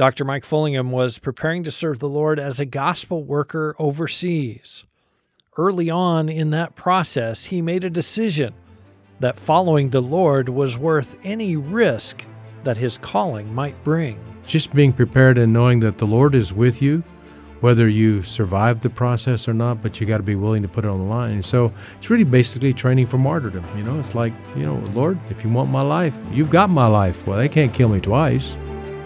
Dr. Mike Fullingim was preparing to serve the Lord as a gospel worker overseas. Early on in that process, he made a decision that following the Lord was worth any risk that his calling might bring. Just being prepared and knowing that the Lord is with you, whether you survive the process or not, but you got to be willing to put it on the line. So it's really basically training for martyrdom. You know, it's like, you know, Lord, if you want my life, you've got my life. Well, they can't kill me twice.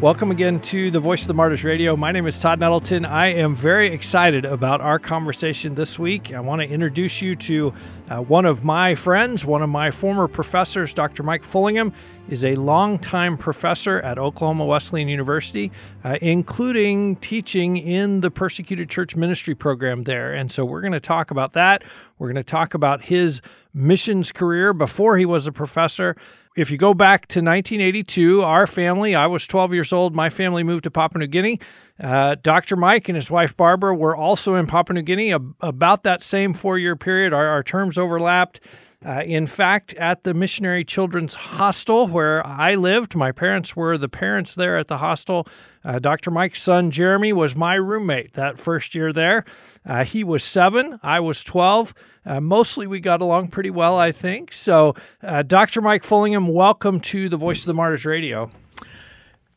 Welcome again to the Voice of the Martyrs Radio. My name is Todd Nettleton. I am very excited about our conversation this week. I want to introduce you to uh, one of my friends, one of my former professors, Dr. Mike Fullingim, is a longtime professor at Oklahoma Wesleyan University, uh, including teaching in the persecuted church ministry program there. And so we're going to talk about that. We're going to talk about his missions career before he was a professor if you go back to 1982, our family, I was 12 years old, my family moved to Papua New Guinea. Uh, Dr. Mike and his wife Barbara were also in Papua New Guinea about that same four year period. Our, our terms overlapped. Uh, in fact, at the Missionary Children's Hostel where I lived, my parents were the parents there at the hostel. Uh, Dr. Mike's son, Jeremy, was my roommate that first year there. Uh, he was seven, I was 12. Uh, mostly we got along pretty well, I think. So, uh, Dr. Mike Fullingim, welcome to the Voice of the Martyrs Radio.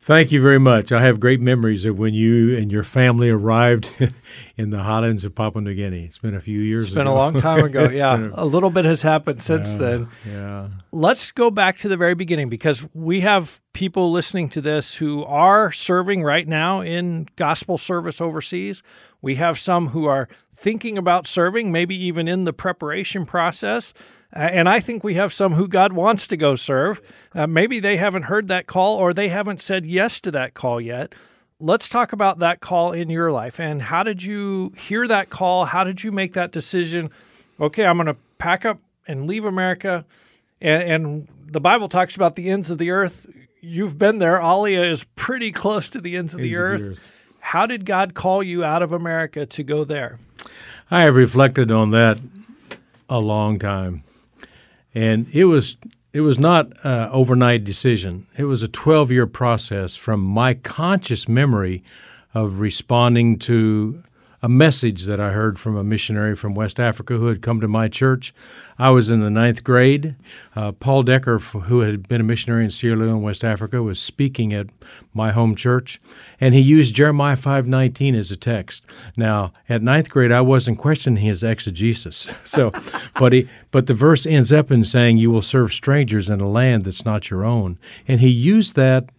Thank you very much. I have great memories of when you and your family arrived in the highlands of Papua New Guinea. It's been a few years. It's been ago. a long time ago. Yeah, a, little bit has happened since yeah, then. Yeah. Let's go back to the very beginning because we have people listening to this who are serving right now in gospel service overseas. We have some who are thinking about serving, maybe even in the preparation process. Uh, and I think we have some who God wants to go serve. Uh, maybe they haven't heard that call or they haven't said yes to that call yet. Let's talk about that call in your life. And how did you hear that call? How did you make that decision? Okay, I'm going to pack up and leave America. And, and, the Bible talks about the ends of the earth. You've been there. Alia is pretty close to the ends of the ends earth. Of how did God call you out of America to go there? I have reflected on that a long time and it was it was not an overnight decision. It was a 12 year process from my conscious memory of responding to a message that I heard from a missionary from West Africa who had come to my church. I was in the ninth grade. Uh, Paul Decker, who had been a missionary in Sierra Leone, West Africa, was speaking at my home church, and he used Jeremiah 5:19 as a text. Now, at ninth grade, I wasn't questioning his exegesis, so, but he, but the verse ends up in saying, "You will serve strangers in a land that's not your own," and he used that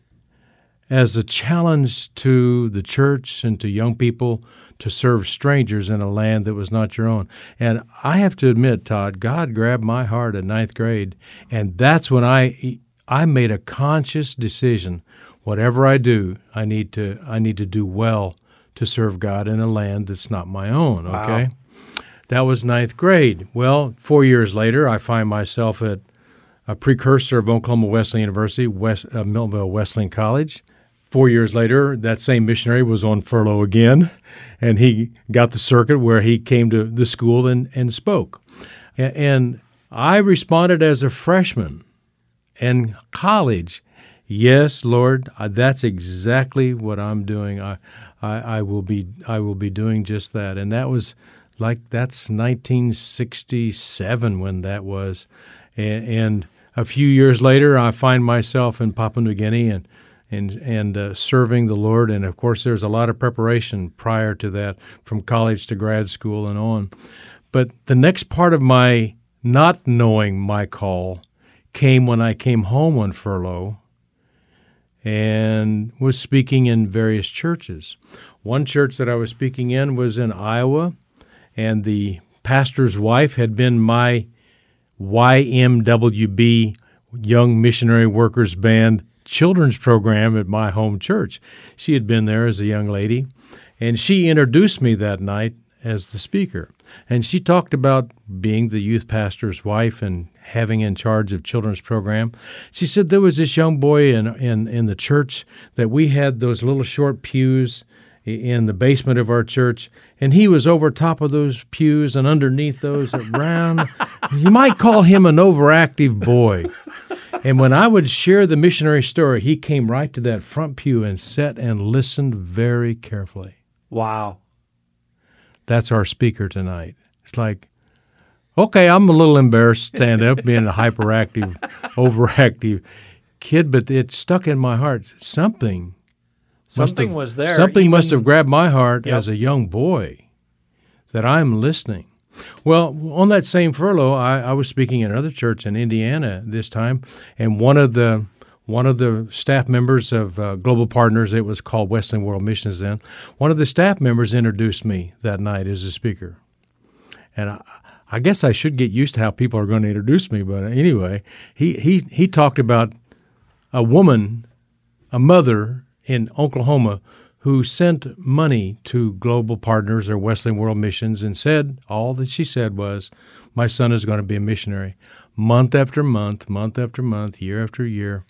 as a challenge to the church and to young people to serve strangers in a land that was not your own. And I have to admit, Todd, God grabbed my heart at ninth grade, and that's when I I made a conscious decision. Whatever I do, I need to I need to do well to serve God in a land that's not my own. Okay. Wow. That was ninth grade. Well, four years later, I find myself at a precursor of Oklahoma Wesleyan University, West, uh, Miltonvale Wesleyan College, Four years later, that same missionary was on furlough again, and he got the circuit where he came to the school and, and spoke. And I responded as a freshman in college. Yes, Lord, that's exactly what I'm doing. I, I, I will be I will be doing just that. And that was like that's 1967 when that was, and, and a few years later, I find myself in Papua New Guinea and and and uh, serving the Lord. And of course, there's a lot of preparation prior to that, from college to grad school and on. But the next part of my not knowing my call came when I came home on furlough and was speaking in various churches. One church that I was speaking in was in Iowa, and the pastor's wife had been my YMWB Young Missionary Workers Band children's program at my home church. She had been there as a young lady, And she introduced me that night as the speaker. And she talked about being the youth pastor's wife and having in charge of children's program. She said there was this young boy in, in, in the church that we had those little short pews in the basement of our church, and he was over top of those pews and underneath those around. you might call him an overactive boy. And when I would share the missionary story, he came right to that front pew and sat and listened very carefully. Wow. That's our speaker tonight. It's like, okay, I'm a little embarrassed stand up being a hyperactive, overactive kid, but it stuck in my heart. Something Something have, was there. Something even, must have grabbed my heart Yep. as a young boy that I'm listening. Well, on that same furlough, I, I was speaking in another church in Indiana this time, and one of the one of the staff members of uh, Global Partners, it was called Wesleyan World Missions then, one of the staff members introduced me that night as a speaker. And I, I guess I should get used to how people are going to introduce me, but anyway, he, he, he talked about a woman, a mother in Oklahoma who sent money to Global Partners or Wesleyan World Missions and said, all that she said was, My son is going to be a missionary. Month after month, month after month, year after year.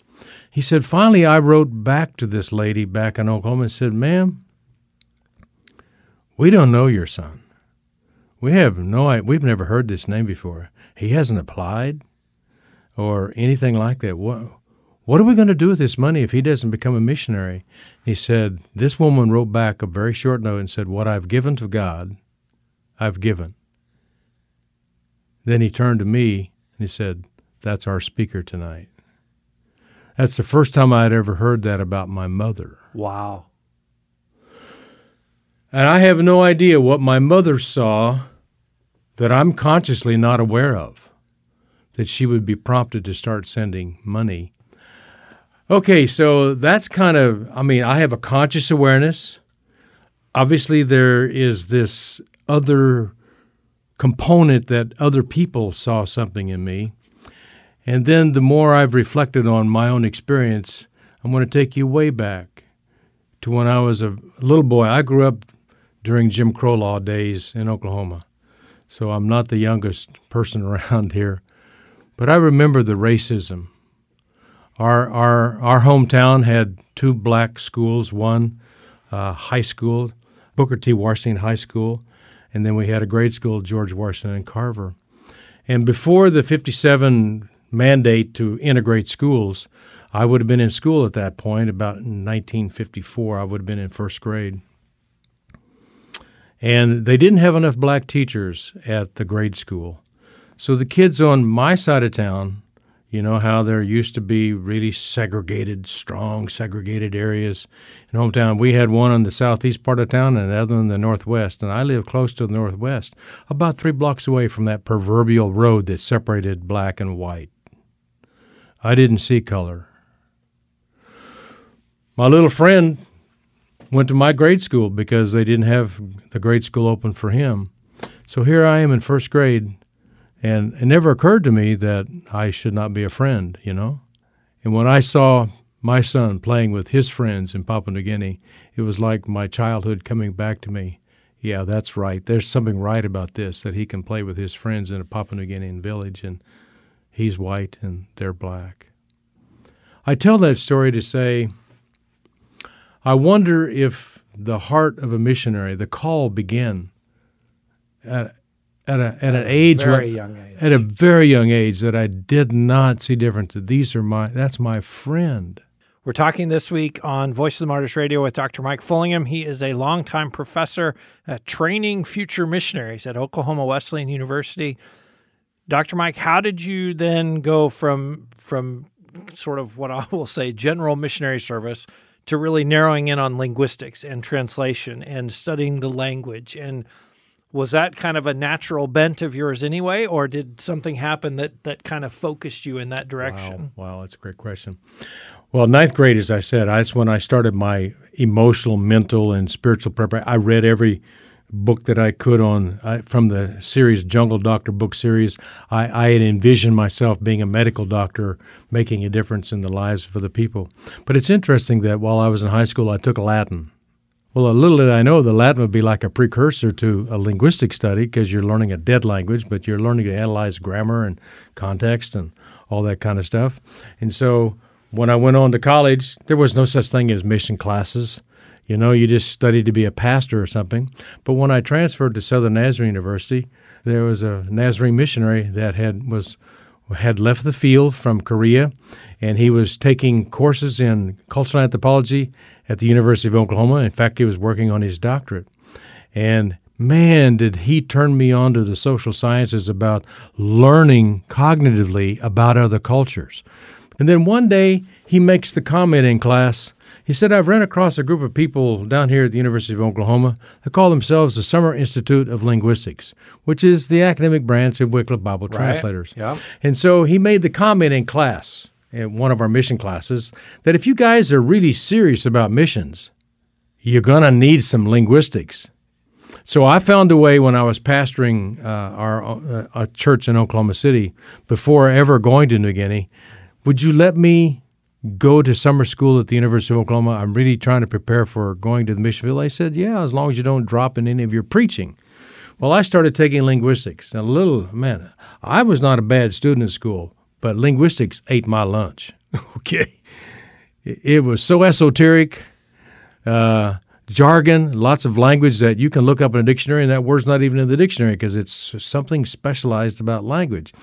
He said, Finally, I wrote back to this lady back in Oklahoma and said, Ma'am, we don't know your son. We have no. We've never heard this name before. He hasn't applied or anything like that. What, what are we going to do with this money if he doesn't become a missionary? He said, This woman wrote back a very short note and said, What I've given to God, I've given. Then he turned to me and he said, That's our speaker tonight. That's the first time I'd ever heard that about my mother. Wow. And I have no idea what my mother saw that I'm consciously not aware of, that she would be prompted to start sending money. Okay, so that's kind of, I mean, I have a conscious awareness. Obviously, there is this other component that other people saw something in me. And then the more I've reflected on my own experience, I'm going to take you way back to when I was a little boy. I grew up during Jim Crow law days in Oklahoma. So I'm not the youngest person around here. But I remember the racism. Our, our, our hometown had two black schools, one uh, high school, Booker T. Washington High School, and then we had a grade school, George Washington and Carver. And before the 57 mandate to integrate schools, I would have been in school at that point, about 1954. I would have been in first grade. And they didn't have enough black teachers at the grade school. So the kids on my side of town, you know how there used to be really segregated, strong segregated areas in hometown. We had one on the southeast part of town and another in the northwest. And I live close to the northwest, about three blocks away from that proverbial road that separated black and white. I didn't see color. My little friend went to my grade school because they didn't have the grade school open for him. So here I am in first grade, and it never occurred to me that I should not be a friend, you know? And when I saw my son playing with his friends in Papua New Guinea, it was like my childhood coming back to me. Yeah, that's right. There's something right about this that he can play with his friends in a Papua New Guinean village, and he's white and they're black. I tell that story to say, I wonder if the heart of a missionary, the call, began at at, a, at an age very where- young age. at a very young age that I did not see difference. That these are my that's my friend. We're talking this week on Voice of the Martyrs Radio with Dr. Mike Fullingim. He is a longtime professor at training future missionaries at Oklahoma Wesleyan University. Dr. Mike, how did you then go from from sort of what I will say general missionary service to really narrowing in on linguistics and translation and studying the language and was that kind of a natural bent of yours anyway or did something happen that that kind of focused you in that direction Wow, wow, that's a great question. Well, ninth grade, as I said, that's when I started my emotional, mental, and spiritual preparation. I read every book that I could on I, from the series Jungle Doctor book series. I, I had envisioned myself being a medical doctor, making a difference in the lives for the people. But it's interesting that while I was in high school, I took Latin Well, a little did I know the Latin would be like a precursor to a linguistic study because you're learning a dead language, but you're learning to analyze grammar and context and all that kind of stuff. And so when I went on to college, there was no such thing as mission classes. You know, you just studied to be a pastor or something. But when I transferred to Southern Nazarene University, there was a Nazarene missionary that had was had left the field from Korea, and he was taking courses in cultural anthropology at the University of Oklahoma. In fact, he was working on his doctorate. And man, did he turn me on to the social sciences about learning cognitively about other cultures. And then one day he makes the comment in class. He said, I've run across a group of people down here at the University of Oklahoma that call themselves the Summer Institute of Linguistics, which is the academic branch of Wycliffe Bible Right. Translators. Yeah. And so he made the comment in class, in one of our mission classes, that if you guys are really serious about missions, you're going to need some linguistics. So I found a way when I was pastoring uh, our uh, a church in Oklahoma City before ever going to New Guinea. Would you let me go to summer school at the University of Oklahoma? I'm really trying to prepare for going to the mission field. I said, yeah, as long as you don't drop in any of your preaching. Well, I started taking linguistics. A little, man, I was not a bad student at school, but linguistics ate my lunch. okay. It, was so esoteric, uh, jargon, lots of language that you can look up in a dictionary, and that word's not even in the dictionary because it's something specialized about language.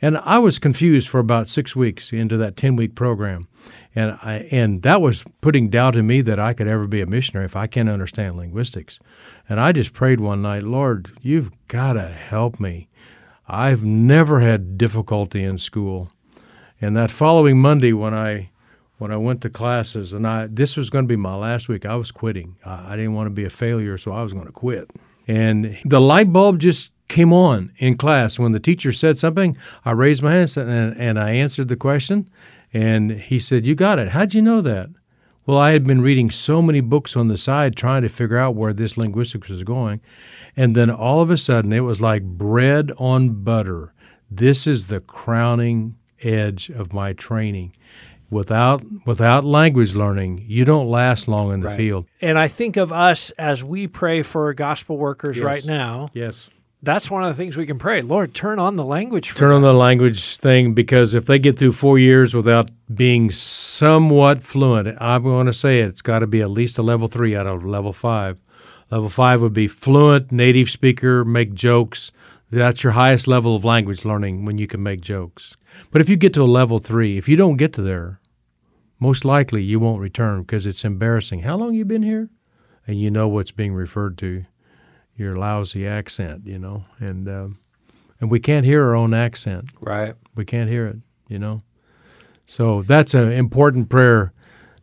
And I was confused for about six weeks into that 10 week program. And, I, and that was putting doubt in me that I could ever be a missionary if I can't understand linguistics. And I just prayed one night, Lord, you've got to help me. I've never had difficulty in school. And that following Monday, when I when I went to classes, and I this was going to be my last week, I was quitting. I, I didn't want to be a failure, so I was going to quit. And the light bulb just came on in class when the teacher said something. I raised my hand and, and I answered the question, and he said, "You got it. How'd you know that?" Well, I had been reading so many books on the side trying to figure out where this linguistics was going. And then all of a sudden, it was like bread on butter. This is the crowning edge of my training. Without without language learning, you don't last long in the field. And I think of us as we pray for gospel workers Yes. right now. Yes. That's one of the things we can pray. Lord, turn on the language for Turn on the language thing because if they get through four years without being somewhat fluent, I'm going to say it, it's got to be at least a level three out of level five. Level five would be fluent, native speaker, make jokes. That's your highest level of language learning when you can make jokes. But if you get to a level three, if you don't get to there, most likely you won't return because it's embarrassing. How long you been here? And you know what's being referred to, your lousy accent, you know, and um, and we can't hear our own accent. Right. We can't hear it, you know. So that's an important prayer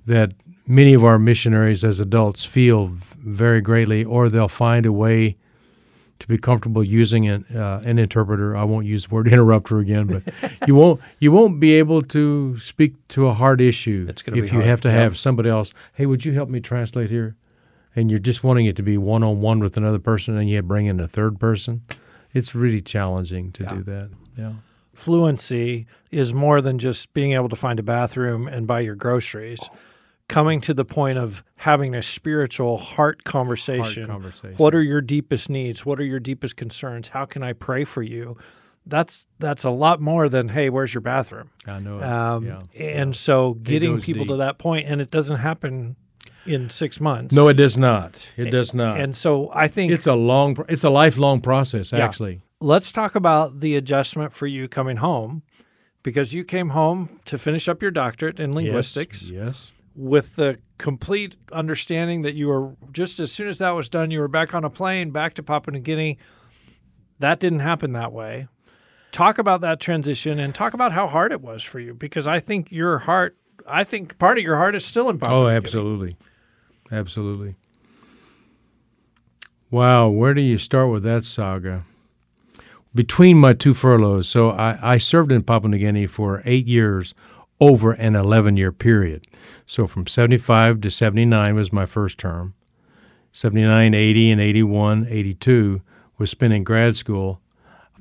that many of our missionaries as adults feel very greatly, or they'll find a way to be comfortable using an, uh, an interpreter. I won't use the word interrupter again, but you won't you won't be able to speak to a hard issue if you hard, have to yep. have somebody else. Hey, would you help me translate here? And you're just wanting it to be one on one with another person, and you bring in a third person. It's really challenging to do that. Yeah. Fluency is more than just being able to find a bathroom and buy your groceries. Coming to the point of having a spiritual heart conversation. conversation. What are your deepest needs? What are your deepest concerns? How can I pray for you? That's that's a lot more than hey, where's your bathroom? I know. it. Um, yeah. And so getting people to that point, and it doesn't happen in six months. No, it does not. It does not. And so I think it's a long, it's a lifelong process. Yeah. Actually, let's talk about the adjustment for you coming home because you came home to finish up your doctorate in linguistics Yes. with the complete understanding that you were just as soon as that was done, you were back on a plane back to Papua New Guinea. That didn't happen that way. Talk about that transition and talk about how hard it was for you because I think your heart, I think part of your heart is still in Papua. Oh, New Guinea. absolutely, absolutely. Wow, where do you start with that saga? Between my two furloughs, so I, I served in Papua New Guinea for eight years over an 11 year period. So from 75 to 79 was my first term. 79, 80, and 81, 82 was spent in grad school.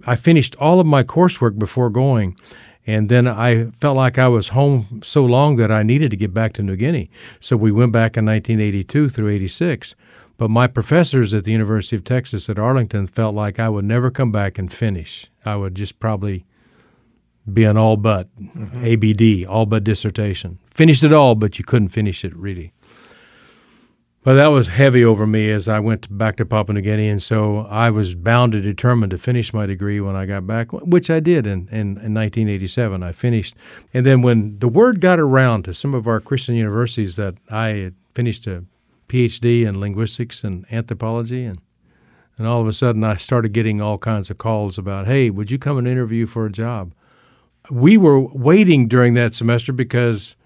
I finished all of my coursework before going, and then I felt like I was home so long that I needed to get back to New Guinea. So we went back in 1982 through 86. But my professors at the University of Texas at Arlington felt like I would never come back and finish. I would just probably be an all but mm-hmm. ABD, all but dissertation. Finished it all, but you couldn't finish it really. But that was heavy over me as I went back to Papua New Guinea, and so I was bound and determined to finish my degree when I got back, which I did in, in, in 1987. I finished. And then when the word got around to some of our Christian universities that I had finished a PhD in linguistics and anthropology, and, and all of a sudden I started getting all kinds of calls about, hey, would you come and interview for a job? We were waiting during that semester because –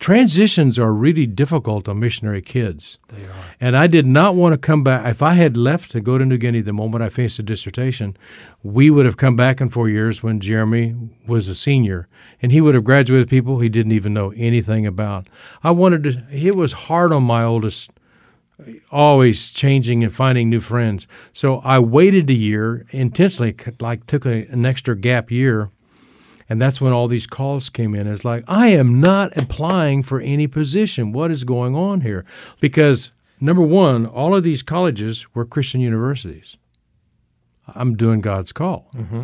transitions are really difficult on missionary kids. They are. And I did not want to come back. If I had left to go to New Guinea the moment I finished the dissertation, we would have come back in four years when Jeremy was a senior, and he would have graduated people he didn't even know anything about. I wanted to. It was hard on my oldest. Always changing and finding new friends. So I waited a year intensely, like took a, an extra gap year and that's when all these calls came in. It's like, I am not applying for any position. What is going on here? Because, number one, all of these colleges were Christian universities. I'm doing God's call. Mm-hmm.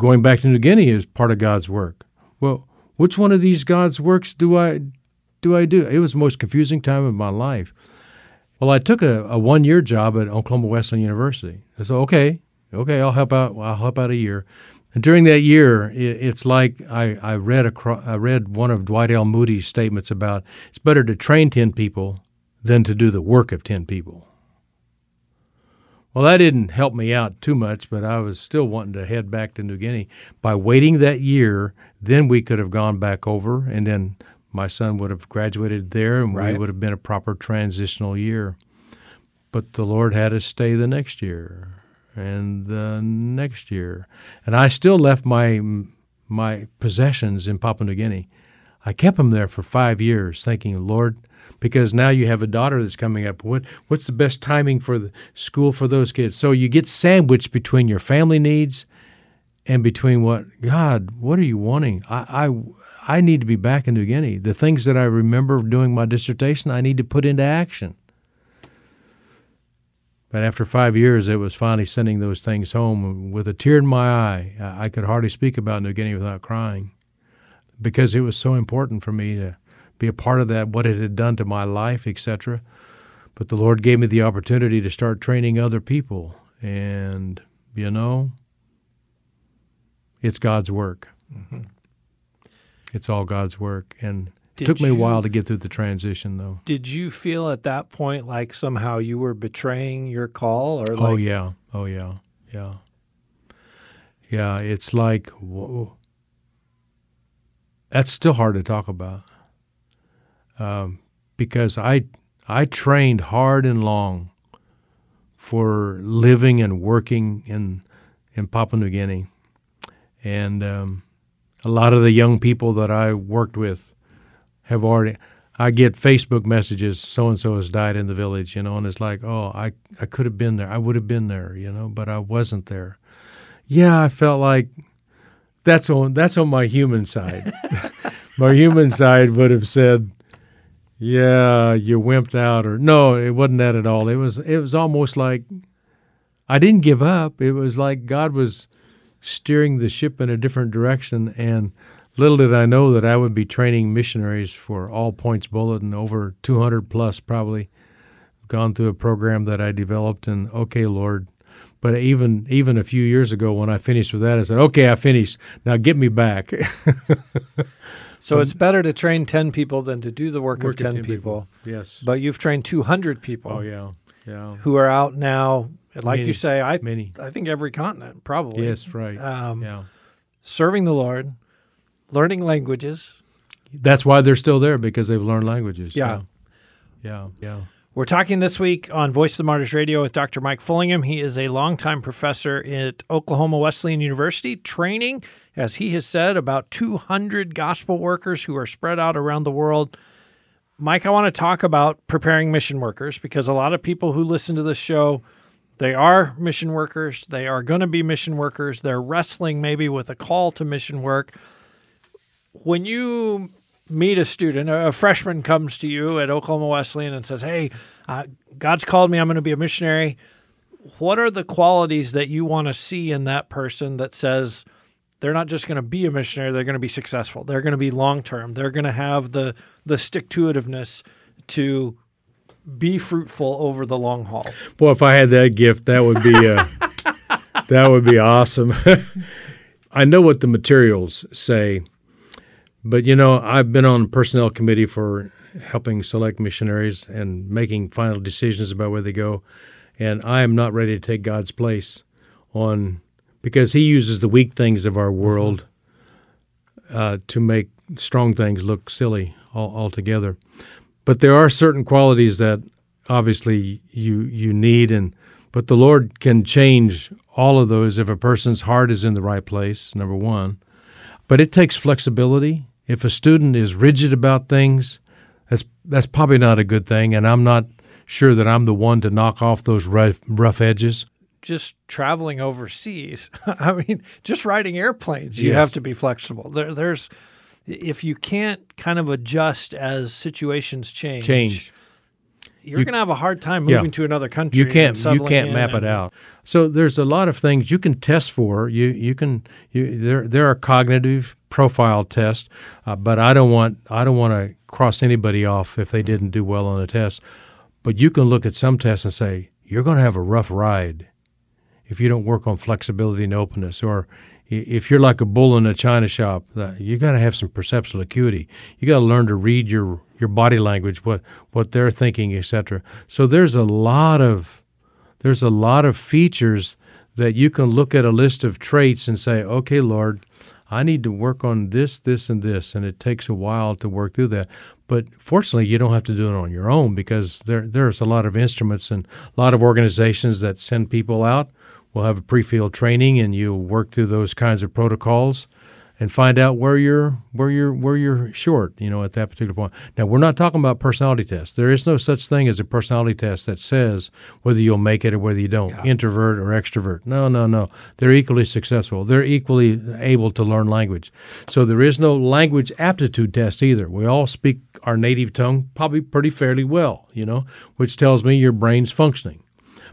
Going back to New Guinea is part of God's work. Well, which one of these God's works do I do I do? It was the most confusing time of my life. Well, I took a, a one year job at Oklahoma Wesleyan University. I said, okay, okay, I'll help out. I'll help out a year. And during that year, it's like I, I read a, I read one of Dwight L. Moody's statements about it's better to train 10 people than to do the work of 10 people. Well, that didn't help me out too much, but I was still wanting to head back to New Guinea. By waiting that year, then we could have gone back over, and then my son would have graduated there, and right. we would have been a proper transitional year. But the Lord had us stay the next year and the next year. And I still left my my possessions in Papua New Guinea. I kept them there for five years, thinking, Lord, because now you have a daughter that's coming up. What what's the best timing for the school for those kids? So you get sandwiched between your family needs and between what God, what are you wanting? I I, I need to be back in New Guinea. The things that I remember doing my dissertation, I need to put into action. But after five years, it was finally sending those things home with a tear in my eye. I could hardly speak about New Guinea without crying because it was so important for me to be a part of that, what it had done to my life, etc. But the Lord gave me the opportunity to start training other people. And, you know, it's God's work. Mm-hmm. It's all God's work. And did Took me you, a while to get through the transition, though. Did you feel at that point like somehow you were betraying your call, or? Oh, like... Oh yeah, oh yeah, yeah, yeah. It's like whoa. That's still hard to talk about, um, because I I trained hard and long for living and working in in Papua New Guinea, and um, a lot of the young people that I worked with have already I get Facebook messages, so and so has died in the village, you know, and it's like, oh, I, I could have been there. I would have been there, you know, but I wasn't there. Yeah, I felt like that's on that's on my human side. my human side would have said, Yeah, you wimped out or no, it wasn't that at all. It was it was almost like I didn't give up. It was like God was steering the ship in a different direction and Little did I know that I would be training missionaries for All Points Bulletin, over 200 plus probably. Gone through a program that I developed, and okay, Lord. But even even a few years ago, when I finished with that, I said, "Okay, I finished. Now get me back." so it's better to train ten people than to do the work, work of 10, 10 people. people. Yes. But you've trained 200 people. Oh yeah, yeah. Who are out now? Like many, you say, I many. I think every continent probably. Yes, right. Um, yeah. Serving the Lord learning languages. That's why they're still there because they've learned languages. Yeah. Yeah. Yeah. We're talking this week on Voice of the Martyrs Radio with Dr. Mike Fullingim. He is a longtime professor at Oklahoma Wesleyan University, training, as he has said, about 200 gospel workers who are spread out around the world. Mike, I want to talk about preparing mission workers because a lot of people who listen to this show, they are mission workers. They are going to be mission workers. They're wrestling maybe with a call to mission work when you meet a student, a freshman comes to you at Oklahoma Wesleyan and says, "Hey, uh, God's called me. I'm going to be a missionary." What are the qualities that you want to see in that person that says they're not just going to be a missionary; they're going to be successful. They're going to be long term. They're going to have the the stick to itiveness to be fruitful over the long haul. Boy, if I had that gift, that would be uh, that would be awesome. I know what the materials say, but you know, I've been on personnel committee for helping select missionaries and making final decisions about where they go, and I am not ready to take God's place on because He uses the weak things of our world uh, to make strong things look silly all, altogether. But there are certain qualities that obviously you you need, and but the Lord can change all of those if a person's heart is in the right place. Number one, but it takes flexibility. If a student is rigid about things, that's that's probably not a good thing, and I'm not sure that I'm the one to knock off those rough, rough edges. Just traveling overseas, I mean, just riding airplanes, you Yes. have to be flexible. There, there's if you can't kind of adjust as situations change, Change. you're You- going to have a hard time Yeah. moving to another country. You can't you can't map it out. So there's a lot of things you can test for. You you can you, there there are cognitive profile test, uh, but I don't want I don't want to cross anybody off if they didn't do well on a test. But you can look at some tests and say you're going to have a rough ride if you don't work on flexibility and openness. Or if you're like a bull in a china shop uh, you got to have some perceptual acuity. You got to learn to read your your body language what what they're thinking etc so there's a lot of there's a lot of features that you can look at a list of traits and say okay lord i need to work on this this and this and it takes a while to work through that. But fortunately you don't have to do it on your own because there there's a lot of instruments and a lot of organizations that send people out. We'll have a pre-field training, and you'll work through those kinds of protocols, and find out where you're where you're where you're short. You know, at that particular point. Now, we're not talking about personality tests. There is no such thing as a personality test that says whether you'll make it or whether you don't, introvert or extrovert. No, no, no. They're equally successful. They're equally able to learn language. So there is no language aptitude test either. We all speak our native tongue probably pretty fairly well. You know, which tells me your brain's functioning.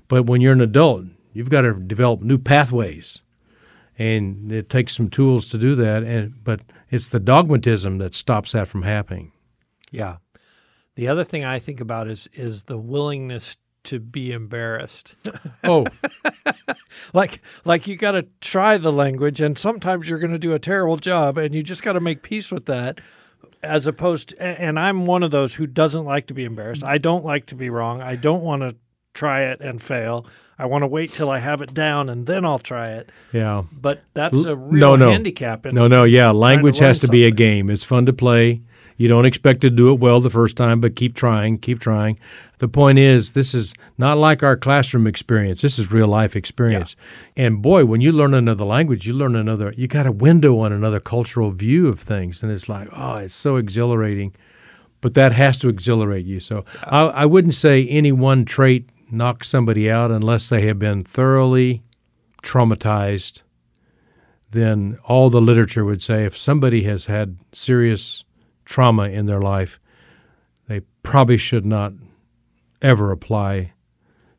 But when you're an adult, you've got to develop new pathways, and it takes some tools to do that. And but it's the dogmatism that stops that from happening. Yeah. The other thing I think about is is the willingness to be embarrassed. Oh, like like you got to try the language and sometimes you're going to do a terrible job and you just got to make peace with that as opposed to, and I'm one of those who doesn't like to be embarrassed. Mm. I don't like to be wrong. I don't want to try it and fail. I want to wait till I have it down and then I'll try it. yeah. But that's a real no, no. handicap. No, no, yeah. Language learn has to be a game. It's fun to play. You don't expect to do it well the first time, but keep trying, keep trying. The point is, this is not like our classroom experience. This is real life experience. And boy, when you learn another language, you learn another, you got a window on another cultural view of things. And it's like, oh, it's so exhilarating. But that has to exhilarate you. So I, I wouldn't say any one trait knocks somebody out unless they have been thoroughly traumatized then all the literature would say if somebody has had serious trauma in their life, they probably should not ever apply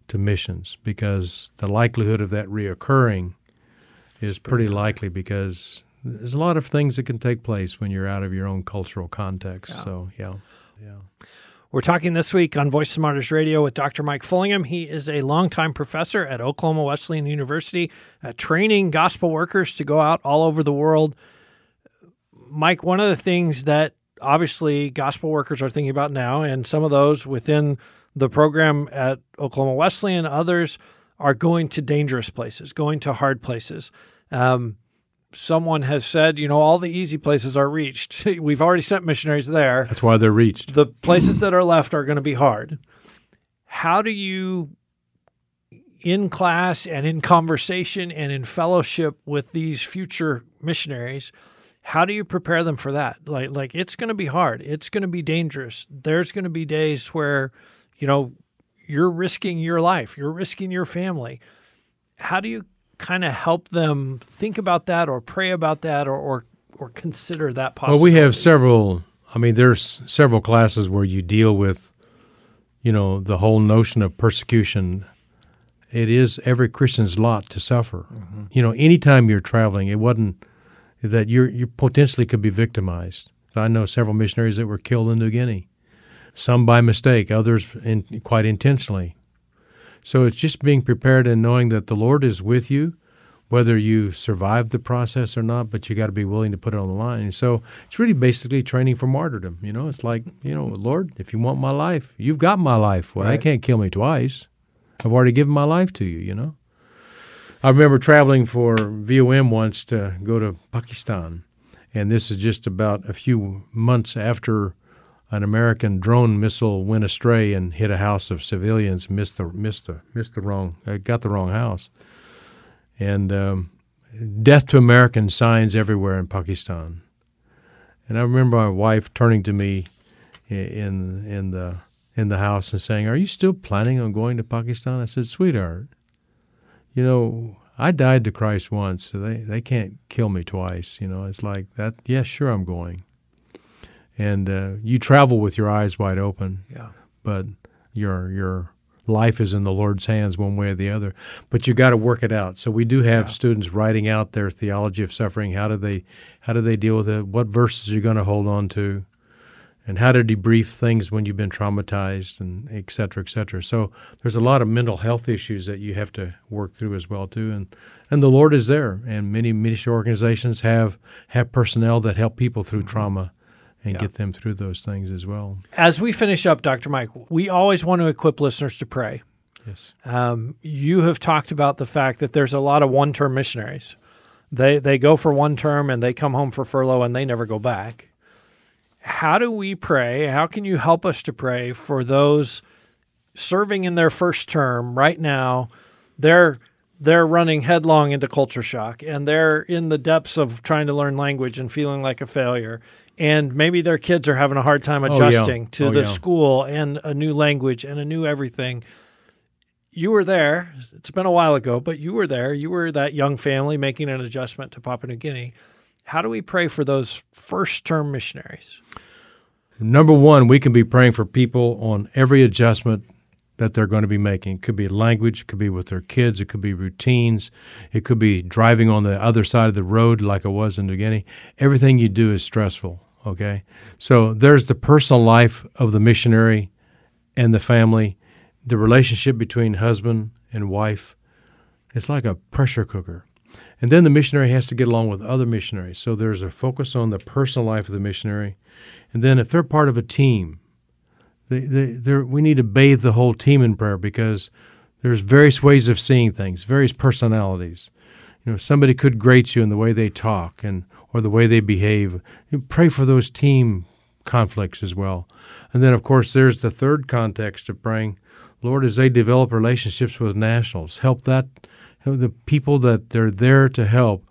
to missions because the likelihood of that reoccurring is pretty likely because there's a lot of things that can take place when you're out of your own cultural context. So, yeah. Yeah. We're talking this week on Voice of Martyrs Radio with Dr. Mike Fullingim. He is a longtime professor at Oklahoma Wesleyan University, uh, training gospel workers to go out all over the world. Mike, one of the things that obviously gospel workers are thinking about now, and some of those within the program at Oklahoma Wesleyan, others are going to dangerous places, going to hard places. Um, someone has said, you know, all the easy places are reached. We've already sent missionaries there That's why they're reached. the places that are left are going to be hard. How do you, in class and in conversation and in fellowship with these future missionaries, how do you prepare them for that? Like, like it's going to be hard. It's going to be dangerous. There's going to be days where, you know, you're risking your life. You're risking your family. How do you kind of help them think about that, or pray about that, or or, or consider that possibility? Well, we have several I mean, there's several classes where you deal with, you know, the whole notion of persecution. It is every Christian's lot to suffer. Mm-hmm. You know, anytime you're traveling, it wasn't that you're you potentially could be victimized. I know several missionaries that were killed in New Guinea, some by mistake, others in, quite intentionally. So it's just being prepared and knowing that the Lord is with you whether you survive the process or not, but you got to be willing to put it on the line. So it's really basically training for martyrdom. You know, it's like, you know, Lord, if you want my life, you've got my life. Well, right. I can't kill me twice. I've already given my life to you, you know. I remember traveling for VOM once to go to Pakistan, and this is just about a few months after an American drone missile went astray and hit a house of civilians, missed the missed the missed the wrong, uh, got the wrong house and um, death to American signs everywhere in Pakistan. And I remember my wife turning to me in in the in the house and saying, "Are you still planning on going to Pakistan?" I said, "Sweetheart, you know, I died to Christ once, so they, they can't kill me twice. You know, it's like that. Yes, yeah, sure, I'm going. And uh, you travel with your eyes wide open. Yeah. But your your life is in the Lord's hands one way or the other. But you got to work it out. So we do have yeah. students writing out their theology of suffering. How do they how do they deal with it? What verses are you going to hold on to? And how to debrief things when you've been traumatized and et cetera, et cetera. So there's a lot of mental health issues that you have to work through as well too. And and the Lord is there. And many ministry organizations have have personnel that help people through mm-hmm. trauma and yeah. get them through those things as well. As we finish up, Dr. Mike, we always want to equip listeners to pray. Yes. Um, you have talked about the fact that there's a lot of one term missionaries. They, they go for one term and they come home for furlough and they never go back. How do we pray? How can you help us to pray for those serving in their first term right now? They're they're running headlong into culture shock and they're in the depths of trying to learn language and feeling like a failure and maybe their kids are having a hard time adjusting oh, yeah. to oh, the yeah. school and a new language and a new everything. You were there. It's been a while ago, but you were there. You were that young family making an adjustment to Papua New Guinea. How do we pray for those first term missionaries? Number one, we can be praying for people on every adjustment that they're going to be making. It could be language, it could be with their kids, it could be routines, it could be driving on the other side of the road like it was in New Guinea. Everything you do is stressful. Okay, so there's the personal life of the missionary and the family, the relationship between husband and wife. It's like a pressure cooker. And then the missionary has to get along with other missionaries. So there's a focus on the personal life of the missionary. And then if they're part of a team, we need to bathe the whole team in prayer because there's various ways of seeing things, various personalities. You know, somebody could grate you in the way they talk and or the way they behave. You pray for those team conflicts as well. And then, of course, there's the third context of praying. Lord, as they develop relationships with nationals, help that help the people that they're there to help.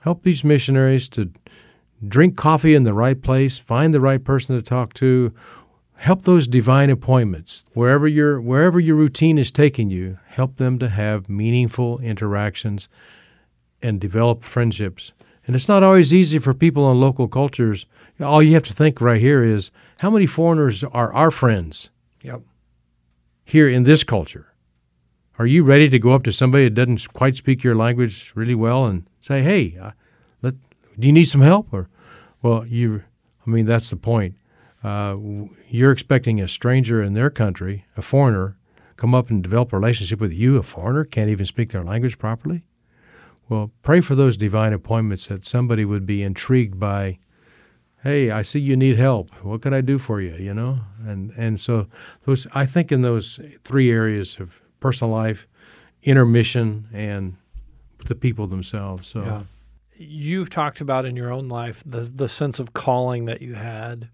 Help these missionaries to drink coffee in the right place, find the right person to talk to, help those divine appointments wherever your wherever your routine is taking you. Help them to have meaningful interactions and develop friendships and it's not always easy for people in local cultures. All you have to think right here is how many foreigners are our friends? Yep. Here in this culture. Are you ready to go up to somebody that doesn't quite speak your language really well and say, "Hey, uh, let, do you need some help?" Or, well, you, I mean, that's the point. Uh, you're expecting a stranger in their country, a foreigner, come up and develop a relationship with you, a foreigner can't even speak their language properly. Well, pray for those divine appointments that somebody would be intrigued by. Hey, I see you need help. What can I do for you? You know, and and so those I think in those three areas of personal life, intermission, and the people themselves. So, yeah. you've talked about in your own life the the sense of calling that you had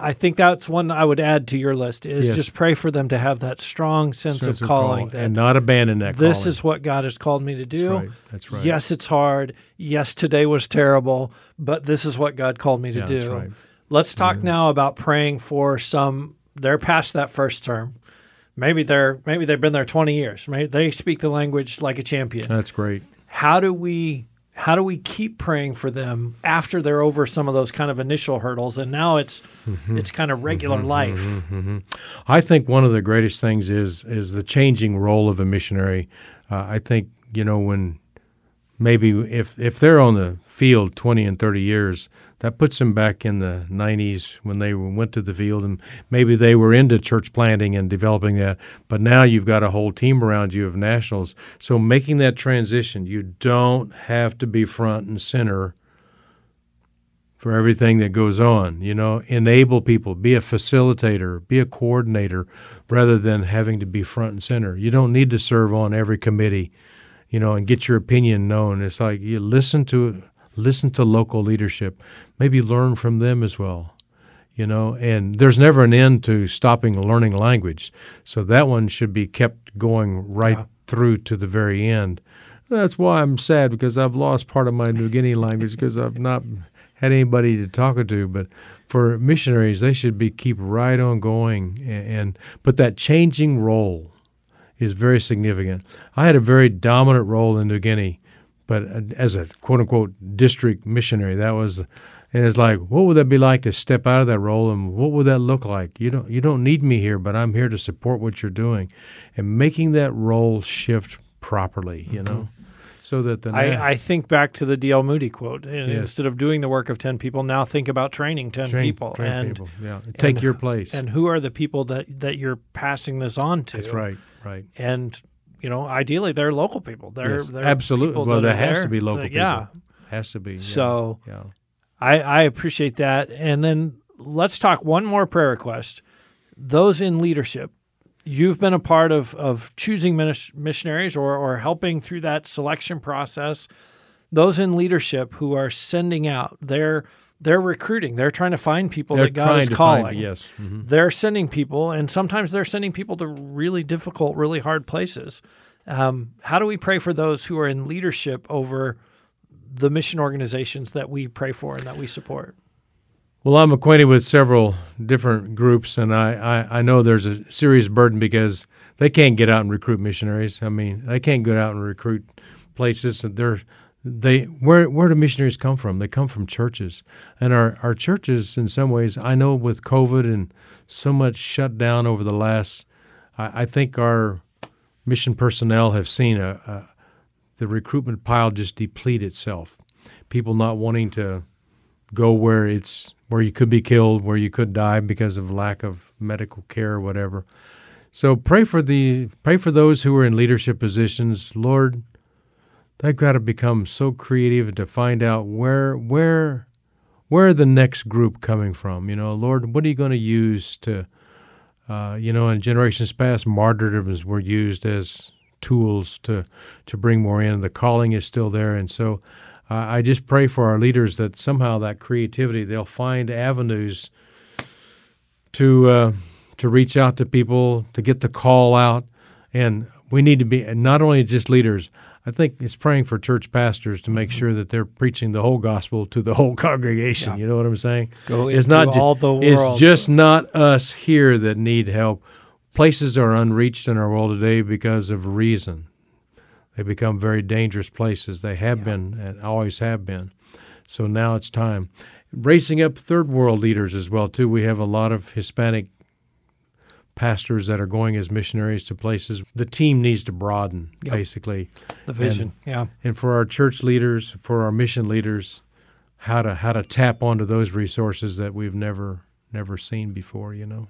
I think that's one I would add to your list is yes. just pray for them to have that strong sense, sense of, calling call, and not abandon that. This calling. is what God has called me to do. That's right. That's right. Yes, it's hard. Yes, today was terrible, but this is what God called me to yeah, do. Right. Let's talk yeah. now about praying for some. They're past that first term. Maybe they're maybe they've been there 20 years. Maybe they speak the language like a champion. That's great. How do we how do we keep praying for them after they're over some of those kind of initial hurdles? And now it's mm-hmm. it's kind of regular mm-hmm, life. Mm-hmm, mm-hmm. i think one of the greatest things is is the changing role of a missionary. Uh, i think you know when maybe if if they're on the field 20 and 30 years that puts them back in the 90s when they went to the field and maybe they were into church planting and developing that but now you've got a whole team around you of nationals. So making that transition you don't have to be front and center for everything that goes on you know? Enable people be a facilitator be a coordinator rather than having to be front and center. You don't need to serve on every committee you know and get your opinion known. It's like you listen to listen to local leadership, maybe learn from them as well. You know, and there's never an end to stopping learning language. So that one should be kept going right yeah. through to the very end. That's why I'm sad because I've lost part of my New Guinea language because I've not had anybody to talk to. But for missionaries, they should be keep right on going. And, and but that changing role is very significant. I had a very dominant role in New Guinea but uh, as a quote unquote district missionary, that was, and it's like, what would that be like to step out of that role, and what would that look like? You don't you don't need me here, but I'm here to support what you're doing, and making that role shift properly, you know. Mm-hmm. So that the I, I think back to the D.L. Moody quote. Yes. Instead of doing the work of ten people, now think about training ten train, people train and people. Yeah. take and, your place. And who are the people that that you're passing this on to? That's right. Right. And you know, ideally they're local people. They're, yes, they're absolutely. Well, there has there. to be local people. Yeah, has to be. Yeah. So, yeah. I I appreciate that. And then let's talk one more prayer request. Those in leadership, you've been a part of of choosing missionaries or or helping through that selection process. Those in leadership who are sending out, they're they're recruiting. They're trying to find people they're that God is calling. Find, yes, mm-hmm. they're sending people, and sometimes they're sending people to really difficult, really hard places. Um, how do we pray for those who are in leadership over the mission organizations that we pray for and that we support? Well, I'm acquainted with several different groups, and I, I, I know there's a serious burden because they can't get out and recruit missionaries. I mean, they can't get out and recruit places. That they're they where where do missionaries come from? They come from churches, and our our churches, in some ways, I know with COVID and so much shut down over the last, I, I think our mission personnel have seen a, a the recruitment pile just deplete itself. People not wanting to go where it's where you could be killed, where you could die because of lack of medical care or whatever. So pray for the pray for those who are in leadership positions. Lord, they've got to become so creative to find out where where where the next group coming from. You know, Lord, what are you going to use to, uh, you know, in generations past, martyrdoms were used as tools to to bring more in. The calling is still there, and so uh, I just pray for our leaders that somehow that creativity they'll find avenues to uh, to reach out to people to get the call out, and we need to be not only just leaders. I think it's praying for church pastors to make mm-hmm. sure that they're preaching the whole gospel to the whole congregation. Yeah. You know what I'm saying? Go it's not all the world. It's just not us here that need help. Places are unreached in our world today because of reason. They become very dangerous places. They have yeah. been and always have been. So now it's time. Racing up third world leaders as well too. We have a lot of Hispanic pastors that are going as missionaries to places. The team needs to broaden, yep. basically. The vision, and, yeah. And for our church leaders, for our mission leaders, how to how to tap onto those resources that we've never never seen before. You know.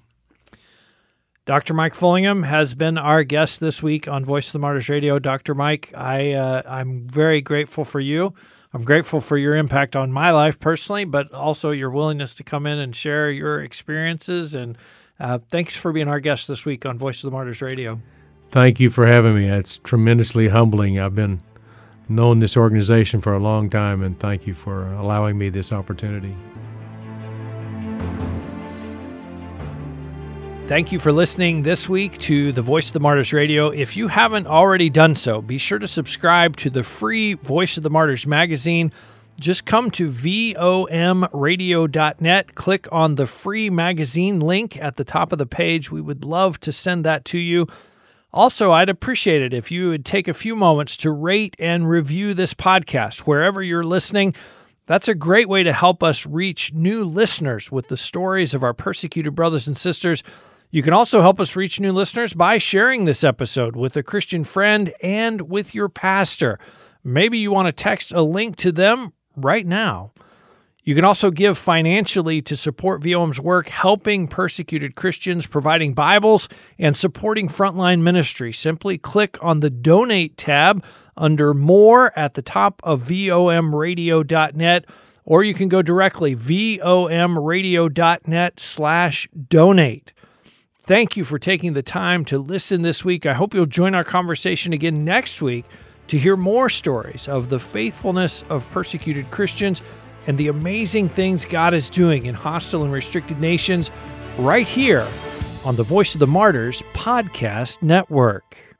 Dr. Mike Fullingim has been our guest this week on Voice of the Martyrs Radio. Dr. Mike, I uh, I'm very grateful for you. I'm grateful for your impact on my life personally, but also your willingness to come in and share your experiences and uh, thanks for being our guest this week on Voice of the Martyrs Radio. Thank you for having me. It's tremendously humbling. I've been known this organization for a long time, and thank you for allowing me this opportunity. Thank you for listening this week to the Voice of the Martyrs Radio. If you haven't already done so, be sure to subscribe to the free Voice of the Martyrs magazine just come to vomradio.net, click on the free magazine link at the top of the page. We would love to send that to you. Also, I'd appreciate it if you would take a few moments to rate and review this podcast wherever you're listening. That's a great way to help us reach new listeners with the stories of our persecuted brothers and sisters. You can also help us reach new listeners by sharing this episode with a Christian friend and with your pastor. Maybe you want to text a link to them right now. You can also give financially to support VOM's work, helping persecuted Christians, providing Bibles, and supporting frontline ministry. Simply click on the Donate tab under More at the top of VOMradio.net, or you can go directly VOMradio.net slash donate. Thank you for taking the time to listen this week. I hope you'll join our conversation again next week to hear more stories of the faithfulness of persecuted Christians and the amazing things God is doing in hostile and restricted nations right here on the Voice of the Martyrs podcast network.